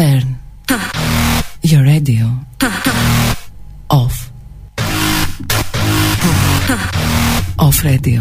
Turn your radio. Off. off offradio.gr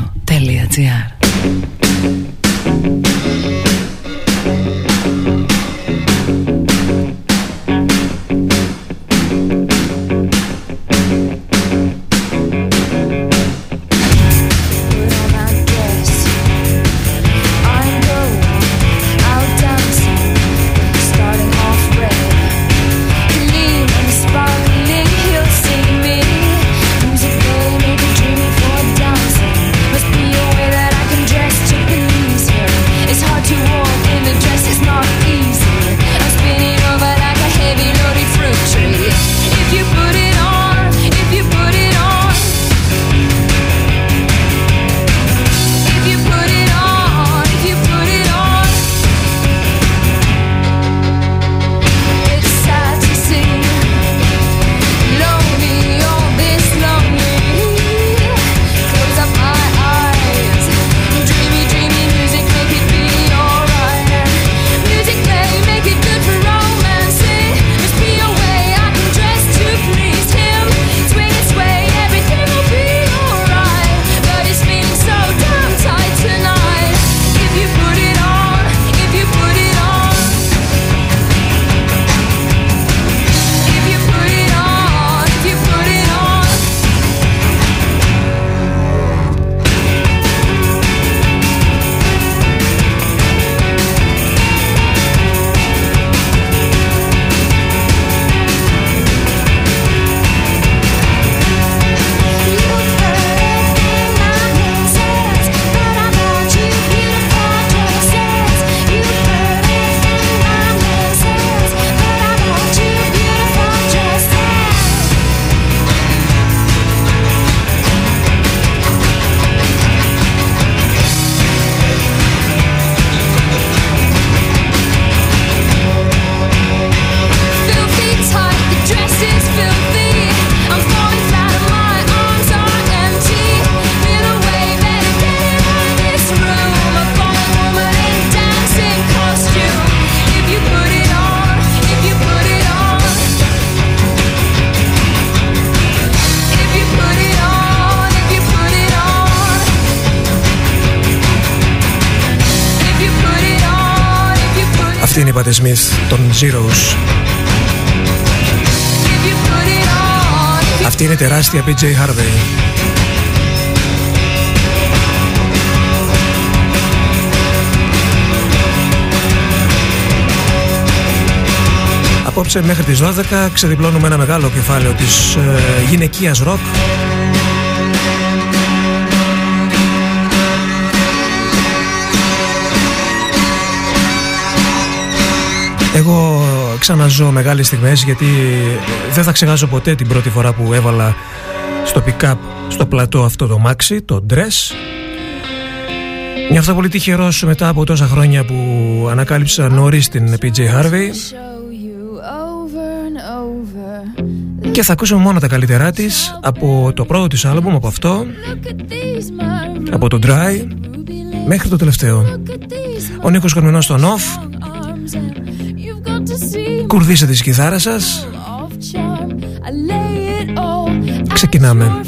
Patti Smith των Zeros. Αυτή είναι τεράστια PJ Harvey. Απόψε μέχρι τις 12 ξεδιπλώνουμε ένα μεγάλο κεφάλαιο της ε, γυναικείας ροκ Εγώ ξαναζώ μεγάλες στιγμές γιατί δεν θα ξεχάσω ποτέ την πρώτη φορά που έβαλα στο pick-up στο πλατό αυτό το μάξι, το dress. Νιώθω πολύ τυχερός μετά από τόσα χρόνια που ανακάλυψα νωρίς την PJ Harvey. Και θα ακούσω μόνο τα καλύτερά της από το πρώτο της άλμπουμ, από αυτό από το Dry μέχρι το τελευταίο. Ο Νίκος Κορμινός στον Off Κουρδίστε τη κιθάρα σας. Ξεκινάμε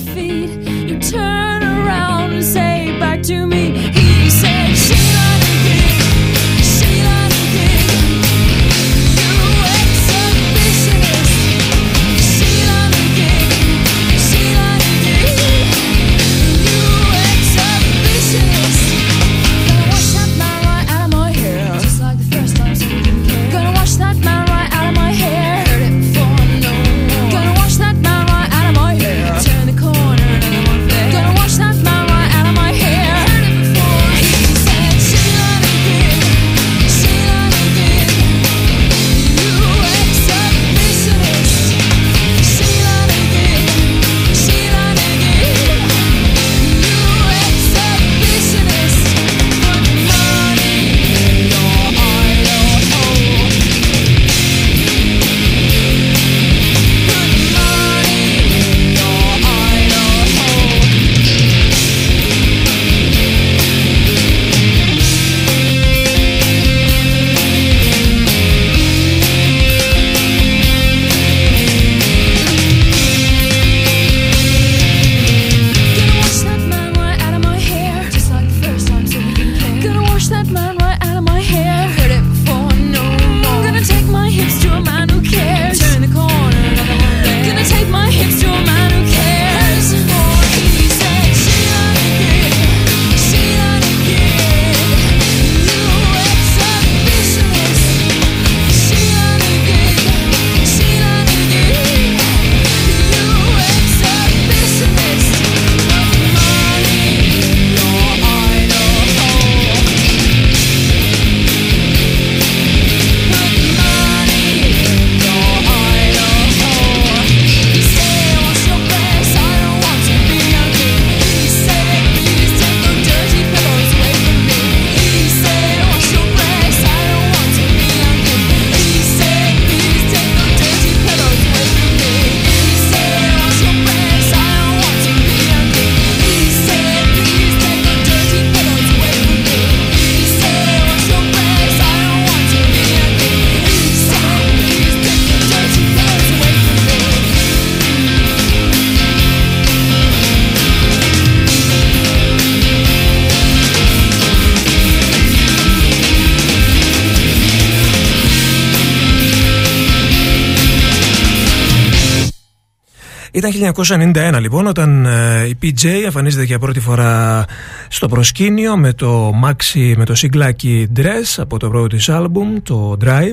1991 λοιπόν όταν ε, η PJ εμφανίζεται για πρώτη φορά στο προσκήνιο με το maxi, με το σιγκλάκι Dress από το πρώτο της άλμπουμ, το Dry.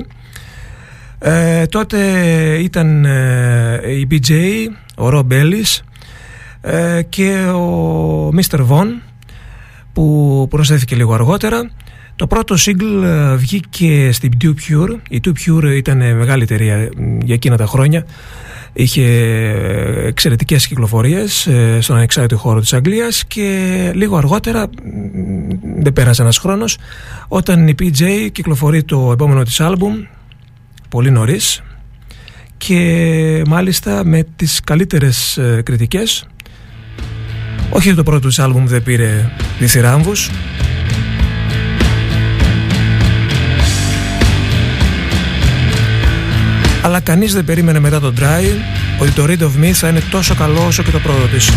Ε, τότε ήταν ε, η PJ, ο Rob Ellis και ο Mr. Von που προσθέθηκε λίγο αργότερα. Το πρώτο single βγήκε στην Tube Pure. Η Tube Pure ήταν μεγάλη εταιρεία για εκείνα τα χρόνια. Είχε εξαιρετικές κυκλοφορίες ε, στον ανεξάρτητο χώρο της Αγγλίας και λίγο αργότερα δεν πέρασε ένας χρόνος όταν η PJ κυκλοφορεί το επόμενο της άλμπουμ πολύ νωρίς και μάλιστα με τις καλύτερες ε, κριτικές. Όχι το πρώτο της άλμπουμ δεν πήρε διθυράμβους αλλά κανείς δεν περίμενε μετά το Dry ότι το Read of Me θα είναι τόσο καλό όσο και το πρώτο της.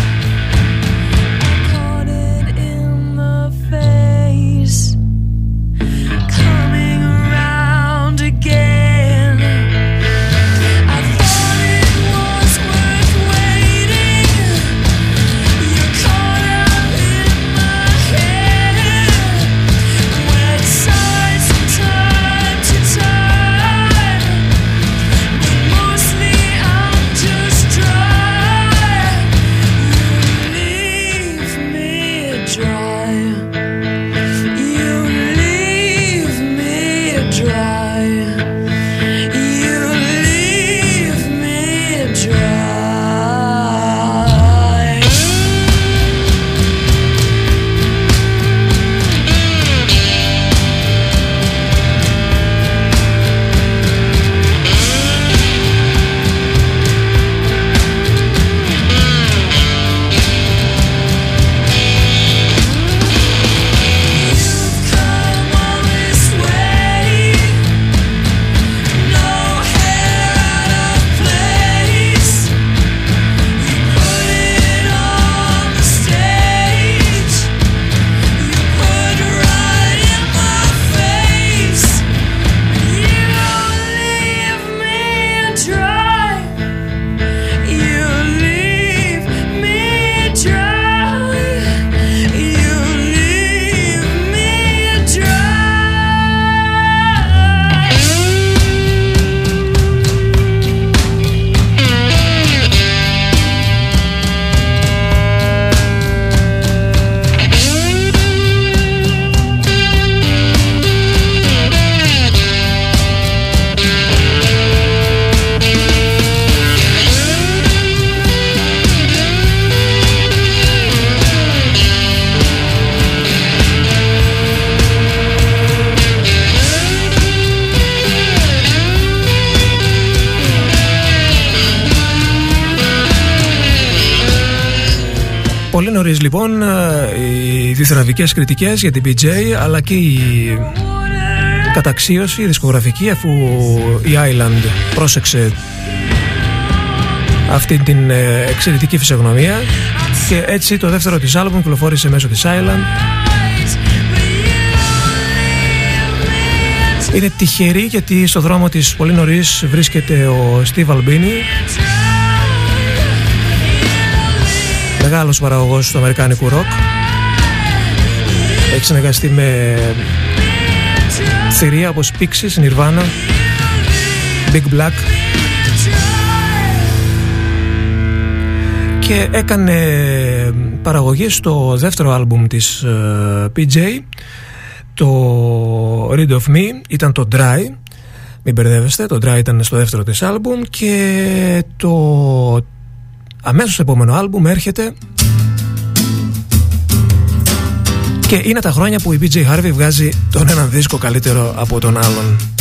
Λοιπόν ε, οι διθραβικές κριτικές για την PJ αλλά και η καταξίωση η δισκογραφική αφού η Island πρόσεξε αυτή την ε, εξαιρετική φυσιογνωμία. Και έτσι το δεύτερο της άλμπουμ κυκλοφόρησε μέσω της Island. Είναι τυχερή γιατί στο δρόμο της πολύ νωρίς βρίσκεται ο Steve Albini μεγάλος παραγωγός του αμερικάνικου ροκ. Έχει συνεργαστεί με θηρία όπως Pixies, Nirvana, Big Black. Και έκανε παραγωγή στο δεύτερο άλμπουμ της ε, PJ το Read of Me ήταν το Dry. Μην μπερδεύεστε, το Dry ήταν στο δεύτερο της άλμπουμ. Και το αμέσως επόμενο άλμπουμ έρχεται και είναι τα χρόνια που η BJ Harvey βγάζει τον έναν δίσκο καλύτερο από τον άλλον.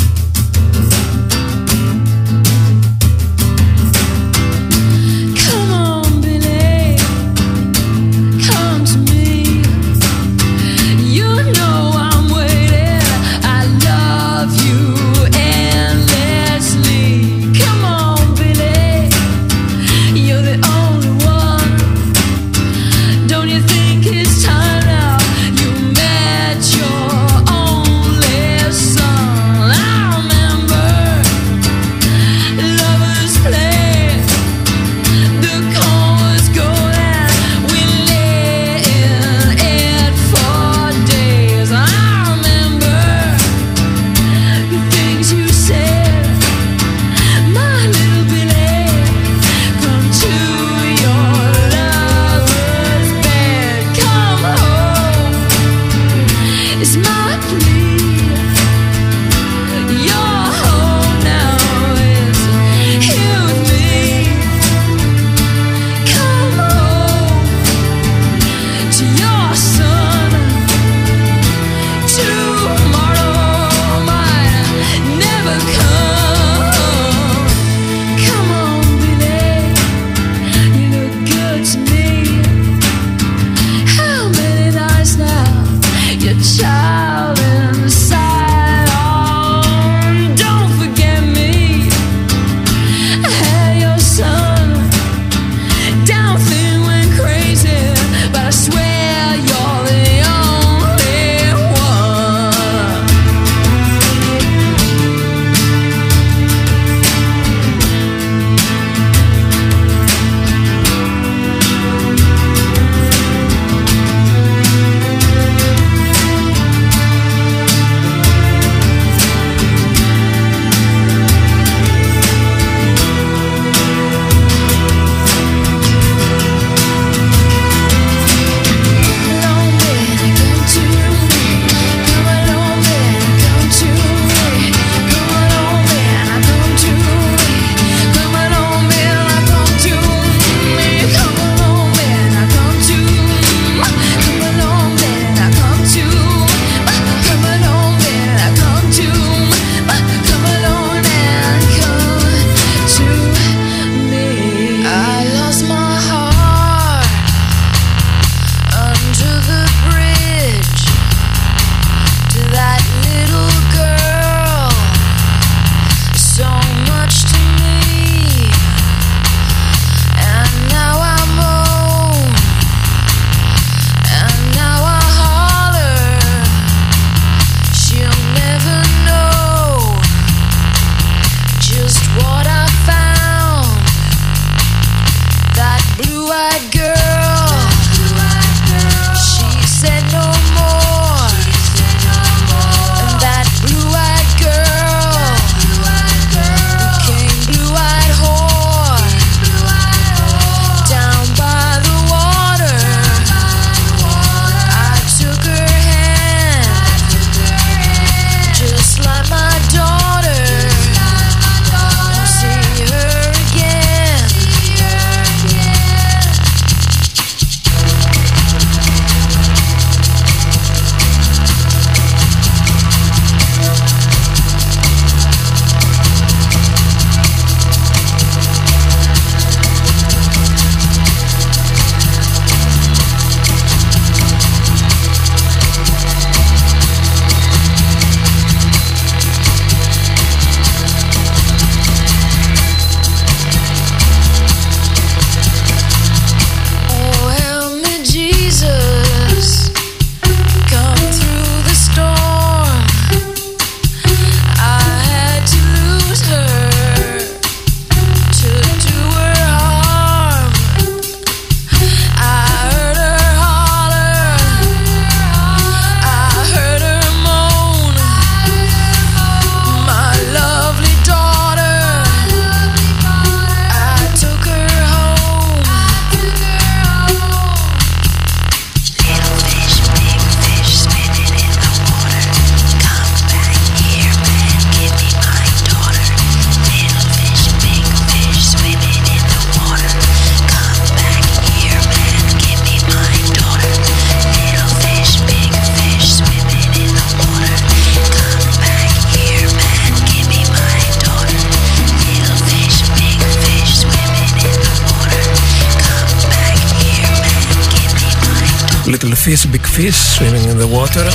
fish, big fish swimming in the water.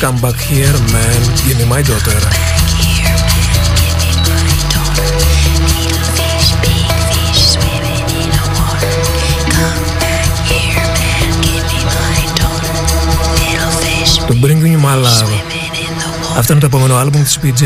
Come back here, man, give me my daughter. To bring you my love. Αυτό είναι το επόμενο άλμπουμ της PJ.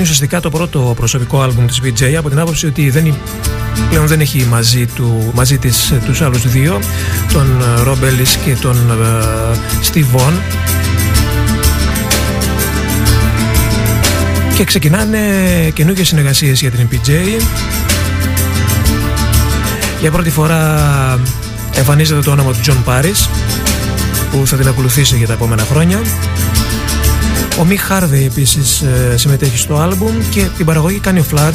Ουσιαστικά το πρώτο προσωπικό άλμπουμ της BJ από την άποψη ότι δεν, πλέον δεν έχει μαζί, του, μαζί της τους άλλους δύο τον Rob Ellis και τον uh, Steve Vaughan. Και ξεκινάνε καινούργιες συνεργασίες για την BJ για πρώτη φορά εμφανίζεται το όνομα του John Paris που θα την ακολουθήσει για τα επόμενα χρόνια ο Μι Χάρβεϊ επίσης ε, συμμετέχει στο άλμπουμ και την παραγωγή κάνει ο Flood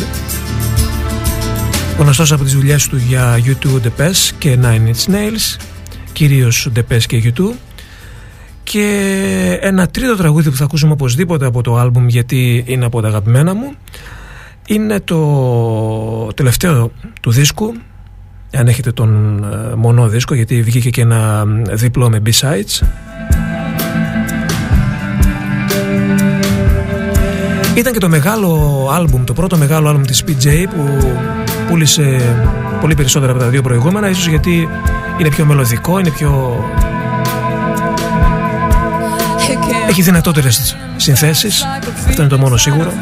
γνωστός από τις δουλειές του για U2 The Pest και Nine Inch Nails κυρίως The Pest και U2 και ένα τρίτο τραγούδι που θα ακούσουμε οπωσδήποτε από το άλμπουμ γιατί είναι από τα αγαπημένα μου είναι το τελευταίο του δίσκου αν έχετε τον ε, μονό δίσκο γιατί βγήκε και ένα διπλό με B-sides Ήταν και το μεγάλο άλμπουμ, το πρώτο μεγάλο άλμπουμ της PJ που πούλησε πολύ περισσότερα από τα δύο προηγούμενα ίσως γιατί είναι πιο μελωδικό, είναι πιο... Έχει δυνατότερες συνθέσεις, αυτό είναι το μόνο σίγουρο.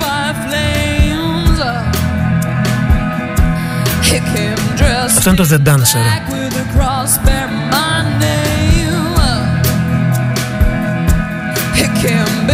Αυτό είναι το The Dancer. can bathed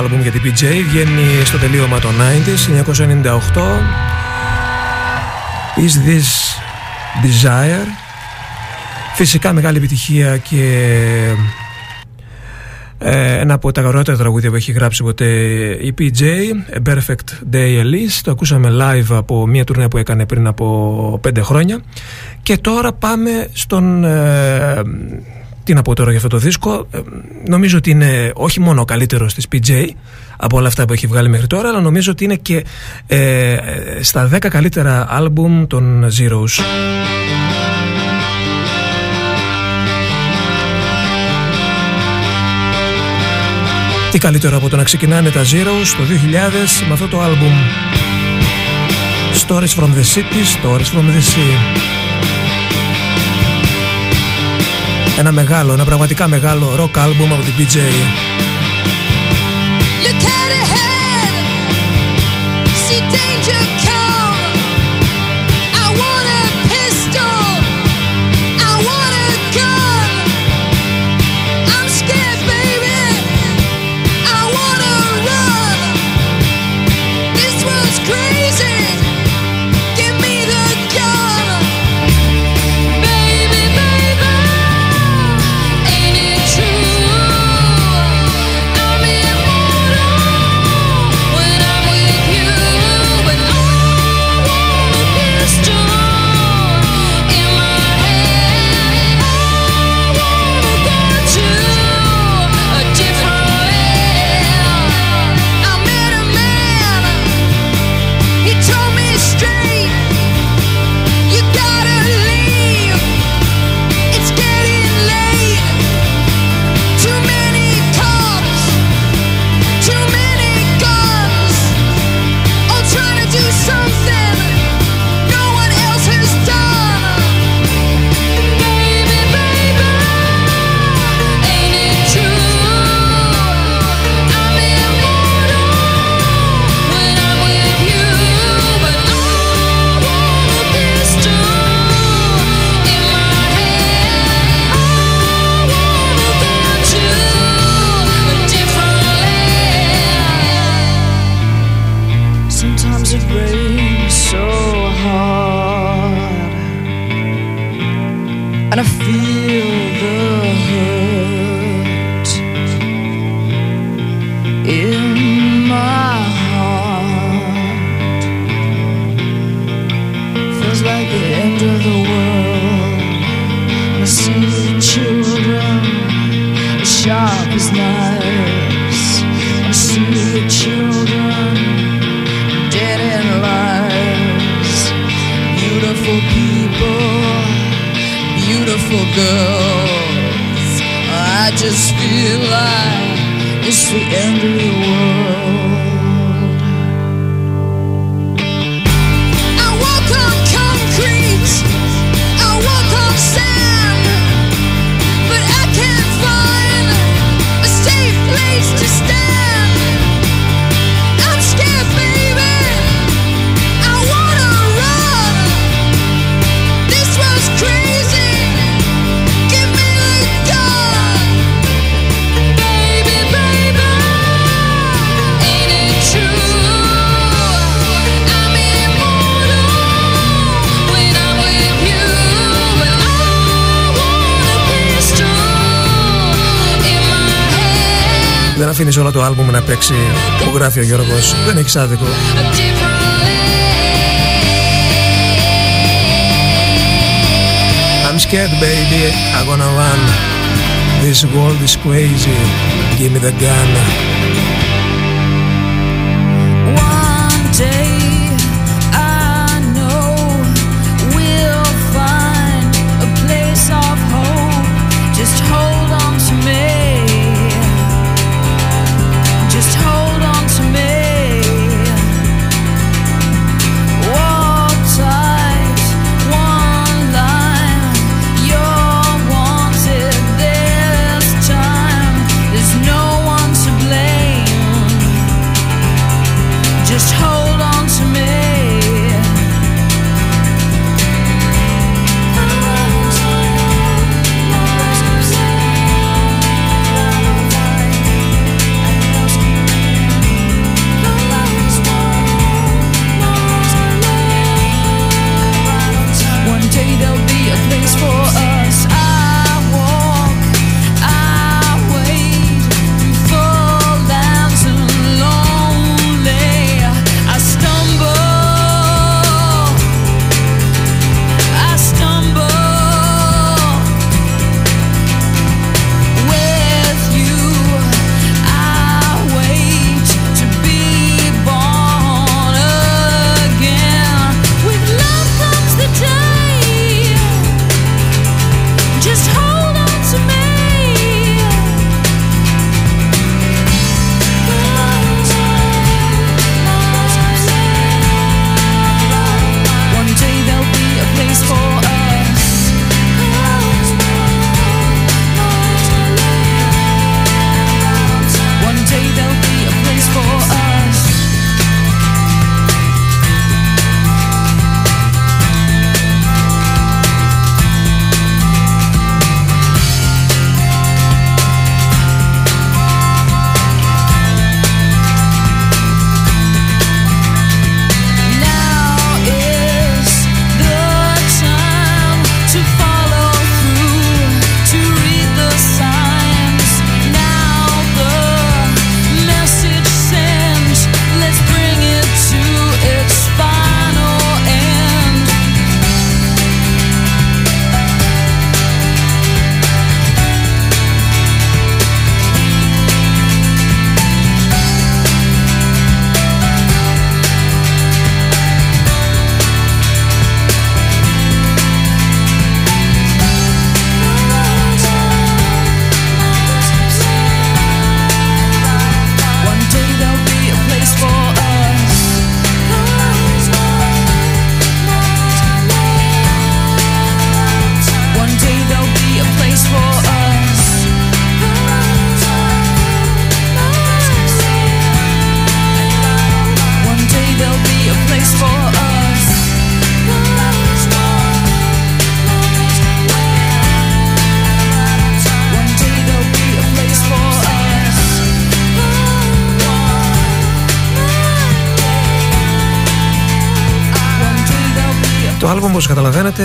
άλμπουμ για την PJ βγαίνει στο τελείωμα των 90s, 1998. Is This Desire; Φυσικά μεγάλη επιτυχία και ε, ένα από τα γαρότερα τραγούδια που έχει γράψει ποτέ η PJ, A Perfect Day Elise. Το ακούσαμε live από μια τουρνέα που έκανε πριν από πέντε χρόνια. Και τώρα πάμε στον... Ε, τι να πω τώρα για αυτό το δίσκο. Ε, νομίζω ότι είναι όχι μόνο ο καλύτερος της PJ από όλα αυτά που έχει βγάλει μέχρι τώρα, αλλά νομίζω ότι είναι και ε, στα 10 καλύτερα άλμπουμ των Zeros. Τι καλύτερο από το να ξεκινάνε τα Zeros το 2000 με αυτό το άλμπουμ Stories from the City, Stories from the Sea Ένα μεγάλο, ένα πραγματικά μεγάλο rock album από την PJ. αφήνεις γράφει ο Γιώργος δεν έχεις άδικο I'm scared baby I'm gonna run This world is crazy Give me the gun One day όπως καταλαβαίνετε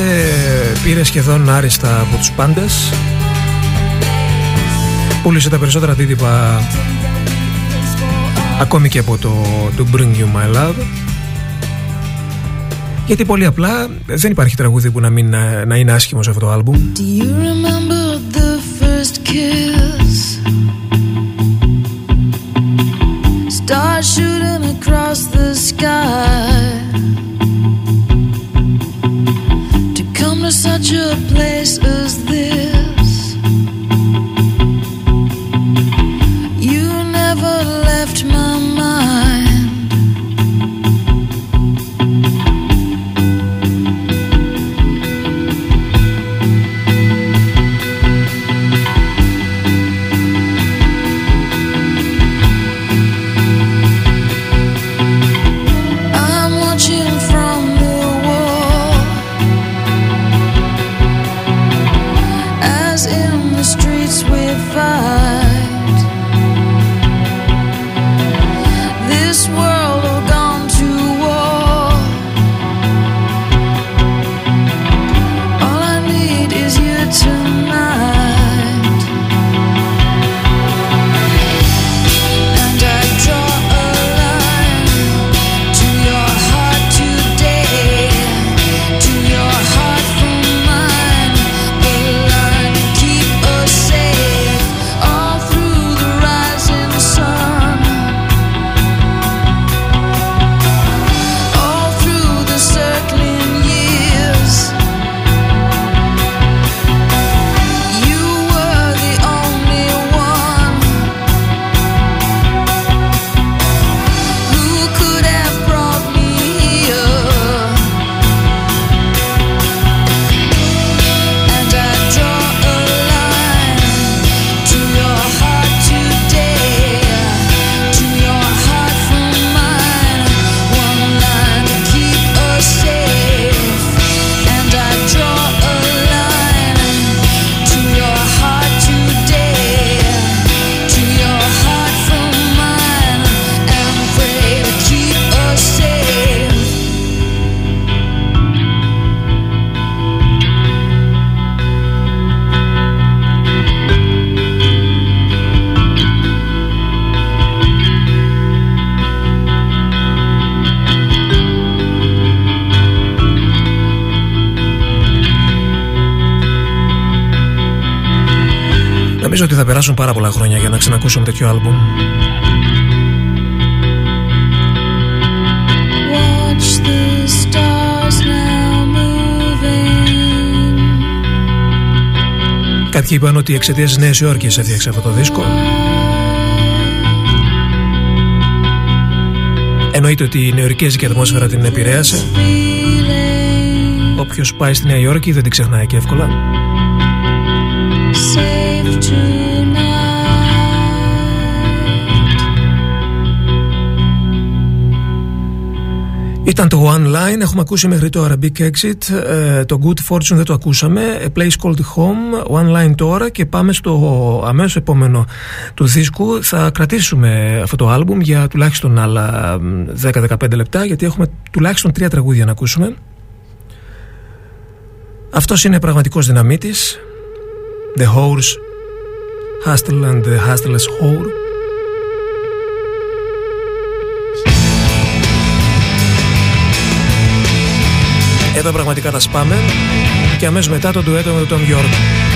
πήρε σχεδόν άριστα από τους πάντες. Πούλησε τα περισσότερα αντίτυπα ακόμη και από το, το Bring You My Love γιατί πολύ απλά δεν υπάρχει τραγούδι που να, μην, να είναι άσχημο σε αυτό το άλμπουμ. Stars such a place ότι θα περάσουν πάρα πολλά χρόνια για να ξανακούσουμε τέτοιο άλμπουμ. Watch the stars now moving. Κάποιοι είπαν ότι εξαιτίας τη Νέας Υόρκης έφτιαξε αυτό το δίσκο. Εννοείται ότι η νεοερικέζικη ατμόσφαιρα την επηρέασε. Feeling Όποιος πάει στη Νέα Υόρκη δεν την ξεχνάει και εύκολα. safe tonight. Ήταν το One Line, έχουμε ακούσει μέχρι τώρα Big Exit, ε, το Good Fortune δεν το ακούσαμε, A Place Called Home, One Line τώρα και πάμε στο αμέσως επόμενο του δίσκου. Θα κρατήσουμε αυτό το άλμπουμ για τουλάχιστον άλλα μ, 10-15 λεπτά γιατί έχουμε τουλάχιστον τρία τραγούδια να ακούσουμε. Αυτός είναι πραγματικός δυναμίτης, The Horse, Hustle and the Hustleless Whore. Εδώ πραγματικά τα σπάμε. Και αμέσως μετά το ντουέτο με τον Tom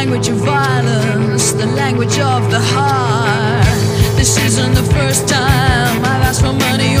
language of violence, the language of the heart. This isn't the first time I've asked for money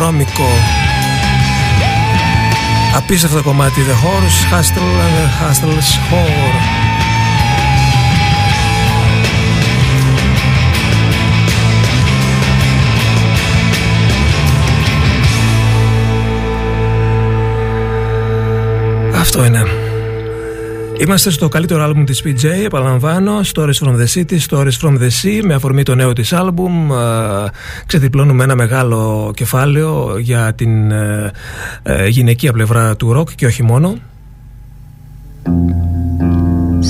Βρώμικο. Απίστευτο κομμάτι The Horse Hustle and the Hustle's Whore. Αυτό είναι. Είμαστε στο καλύτερο άλμπουμ της PJ, επαναλαμβάνω, Stories from the City, Stories from the Sea, με αφορμή το νέο της άλμπουμ. ε, Ξεδιπλώνουμε ένα μεγάλο κεφάλαιο για την ε, ε, γυναικεία πλευρά του ροκ και όχι μόνο.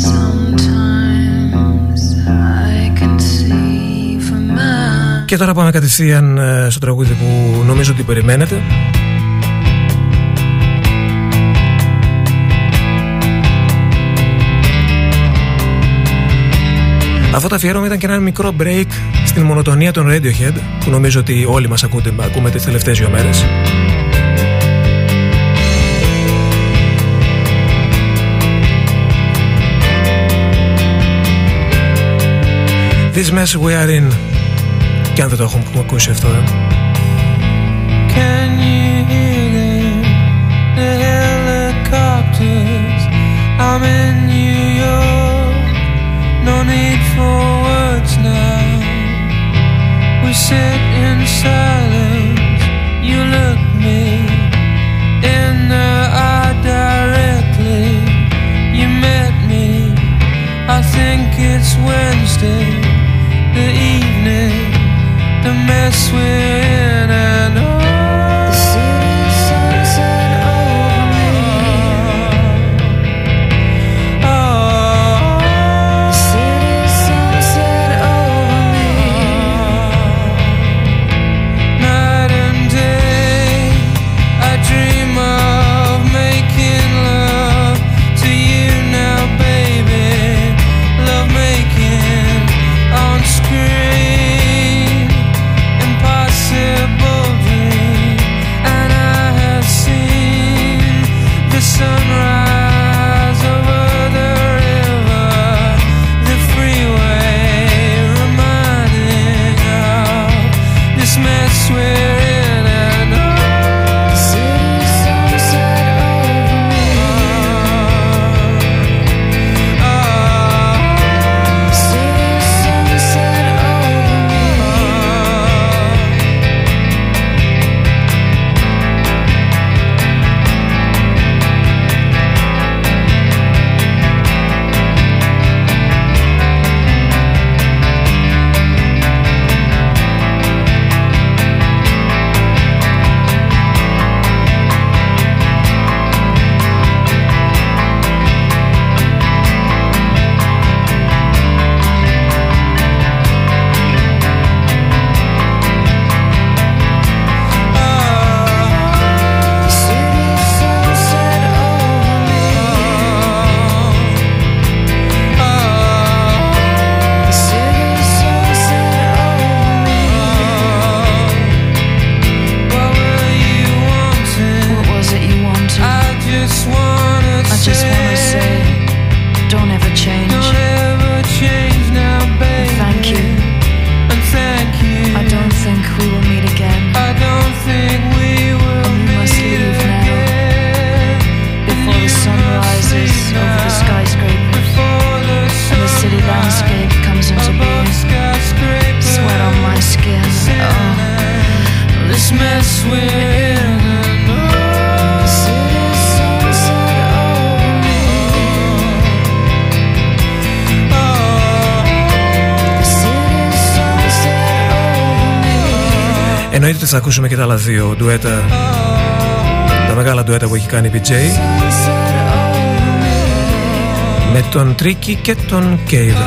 Sometimes I can see from my Και τώρα πάμε κατευθείαν ε, στο τραγούδι που νομίζω ότι περιμένετε. Αυτό το αφιέρωμα ήταν και ένα μικρό break στην μονοτονία των Radiohead που νομίζω ότι όλοι μας ακούτε, ακούμε τις τελευταίες δύο μέρες. This mess we are in και αν δεν το έχουμε ακούσει αυτό ε. Can you hear them? The helicopters; I'm in We sit in silence. You look me in the eye directly. You met me. I think it's Wednesday, the evening, the mess we're in. And oh, θα ακούσουμε και τα άλλα δύο ντουέτα τα μεγάλα ντουέτα που έχει κάνει η PJ με τον Τρίκι και τον Κέιβα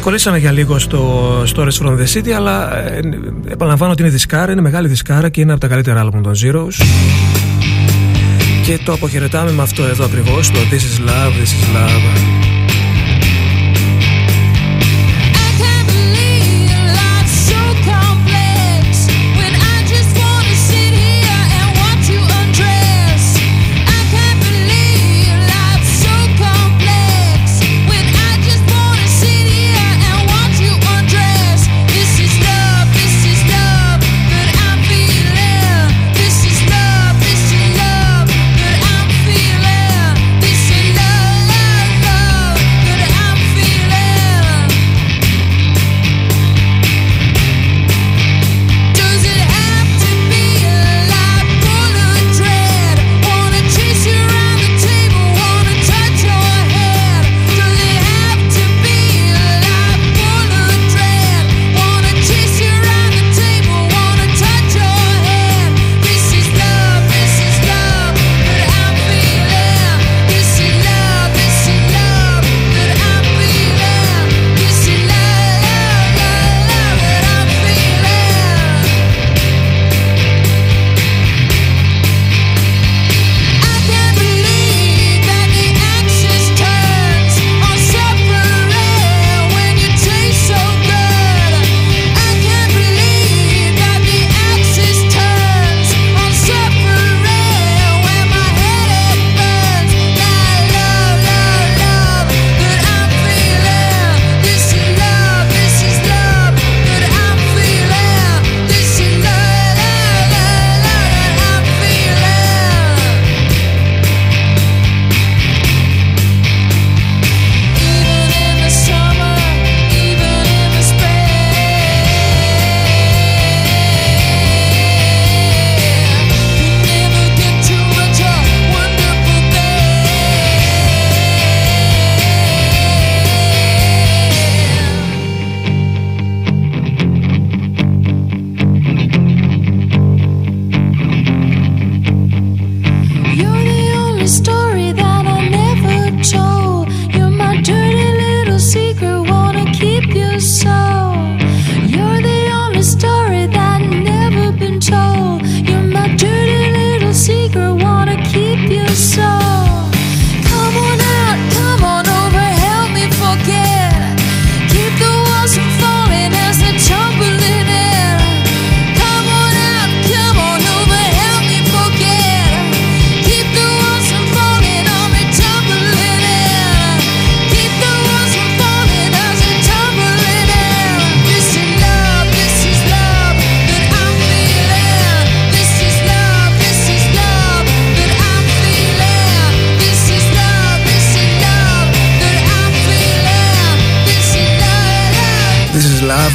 Κολλήσαμε για λίγο στο Stories from the City, αλλά ε, επαναλαμβάνω ότι είναι δισκάρα, είναι μεγάλη δισκάρα και είναι από τα καλύτερα άλμπουμ των Zeros. Και το αποχαιρετάμε με αυτό εδώ ακριβώς, το This is Love, This is Love.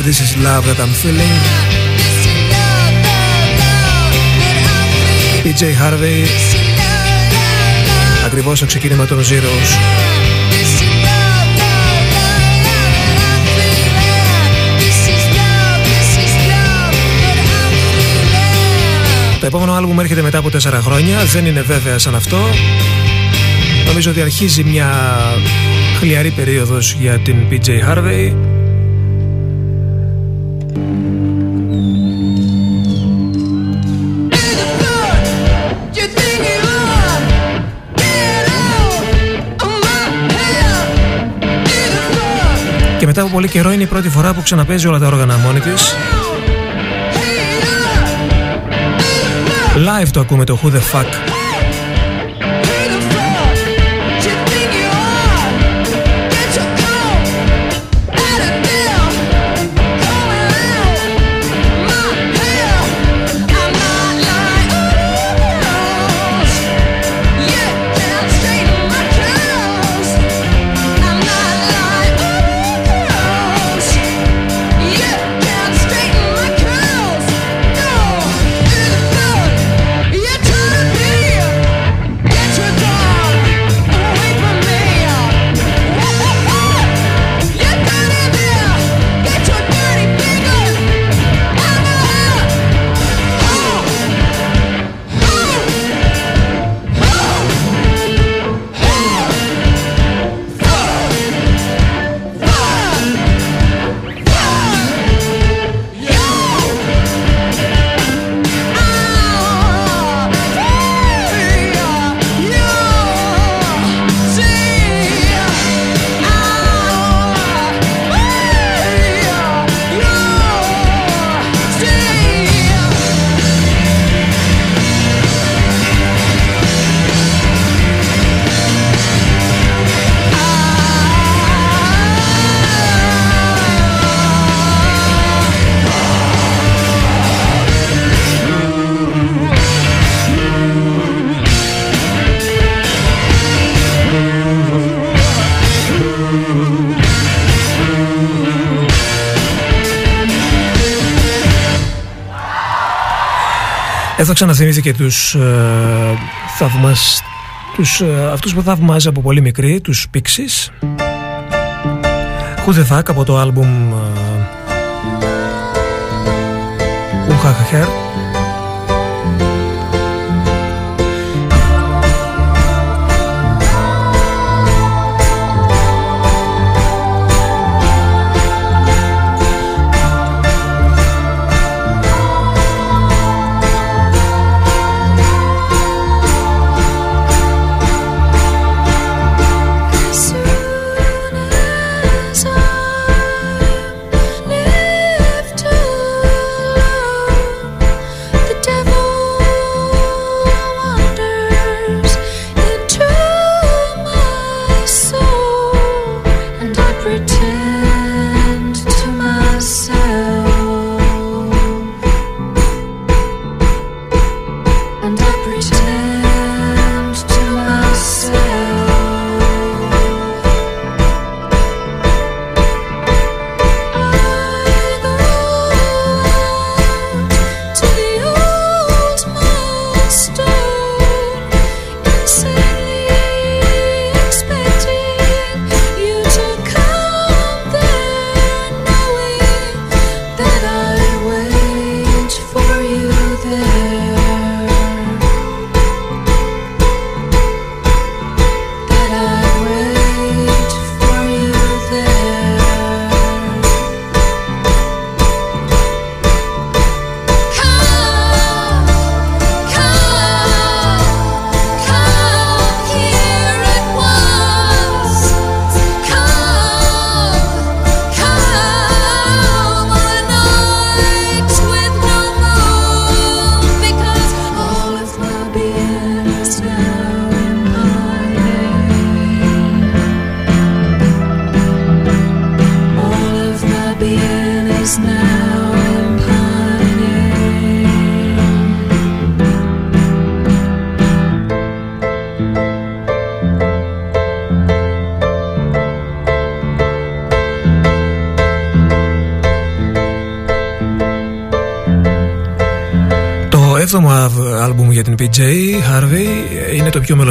Love That I'm Feeling. PJ Harvey. Ακριβώς στο ξεκίνημα των Zeros. Το επόμενο άλμπουμ έρχεται μετά από 4 χρόνια. Δεν είναι βέβαια σαν αυτό. Νομίζω ότι αρχίζει μια χλιαρή περίοδος για την PJ Harvey μετά από πολύ καιρό είναι η πρώτη φορά που ξαναπέζει όλα τα όργανα μόνη της. Live το ακούμε το Who the Fuck ξαναθυμήθηκε τους, ε, θαυμασ... τους ε, αυτούς που θαυμάζει από πολύ μικρή, τους Pixies. Who the fuck από το άλμπουμ ε,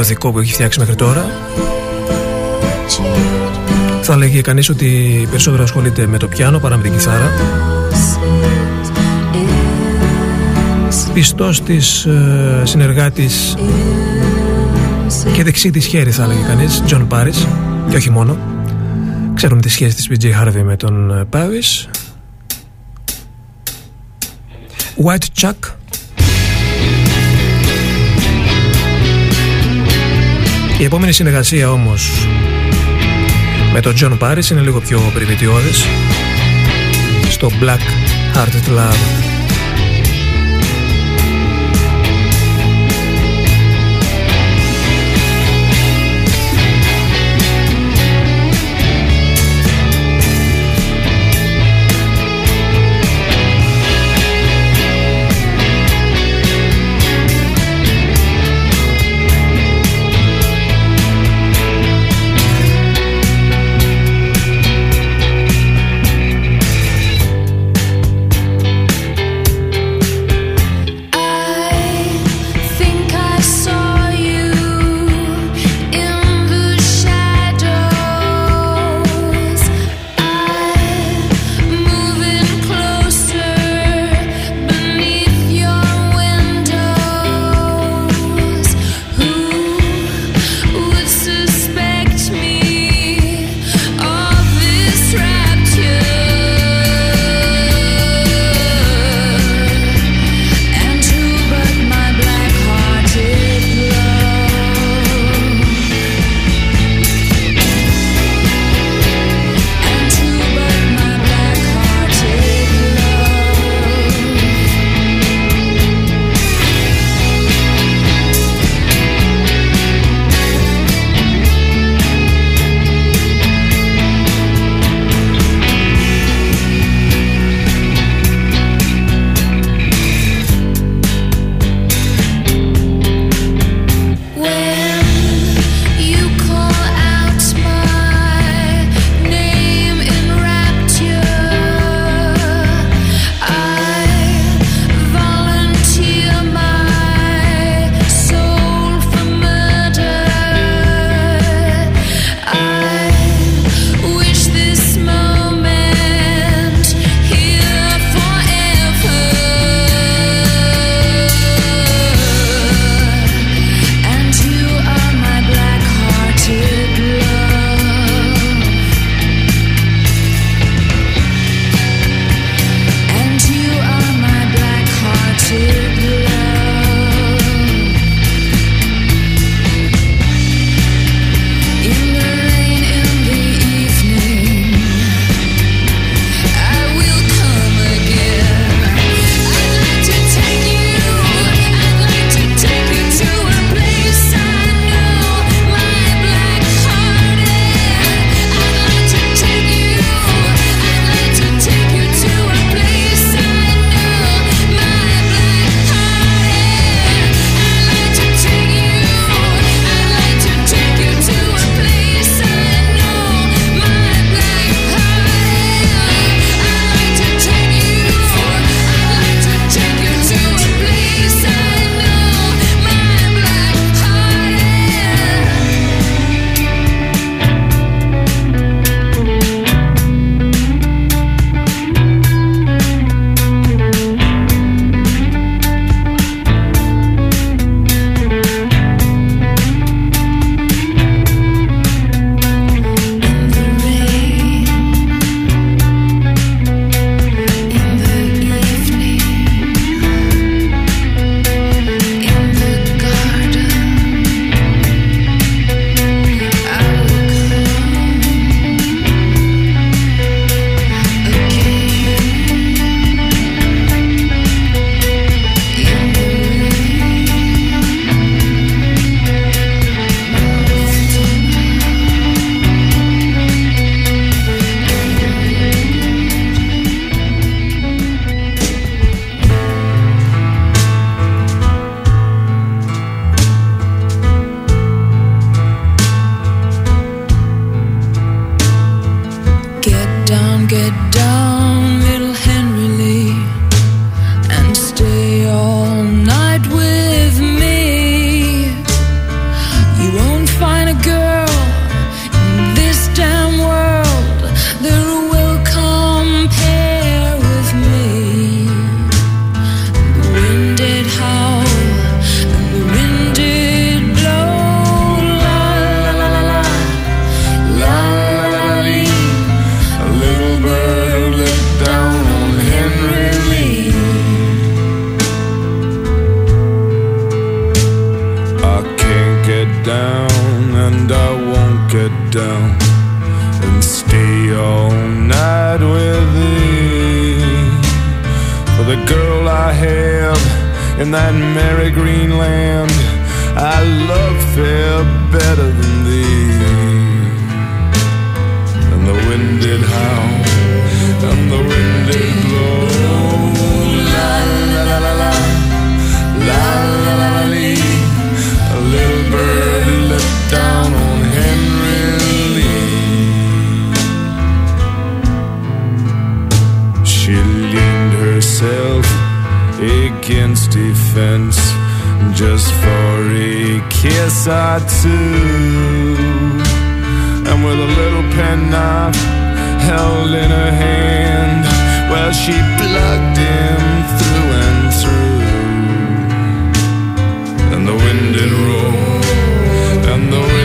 είναι το πιο μελωδικό που έχει φτιάξει μέχρι τώρα. Θα λέγει κανείς ότι περισσότερο ασχολείται με το πιάνο παρά με την κιθάρα. Πιστός της ε, συνεργάτης και δεξί της χέρι θα λέγει κανείς, John Paris και όχι μόνο. Ξέρουμε τη σχέση της PJ Harvey με τον Paris. White Chuck Η επόμενη συνεργασία όμως με τον John Paris είναι λίγο πιο πριμητιώδης. Στο Black Hearted Love side too. And with a little penknife held in her hand, well, she plugged him through and through. And the wind did roar, and the wind.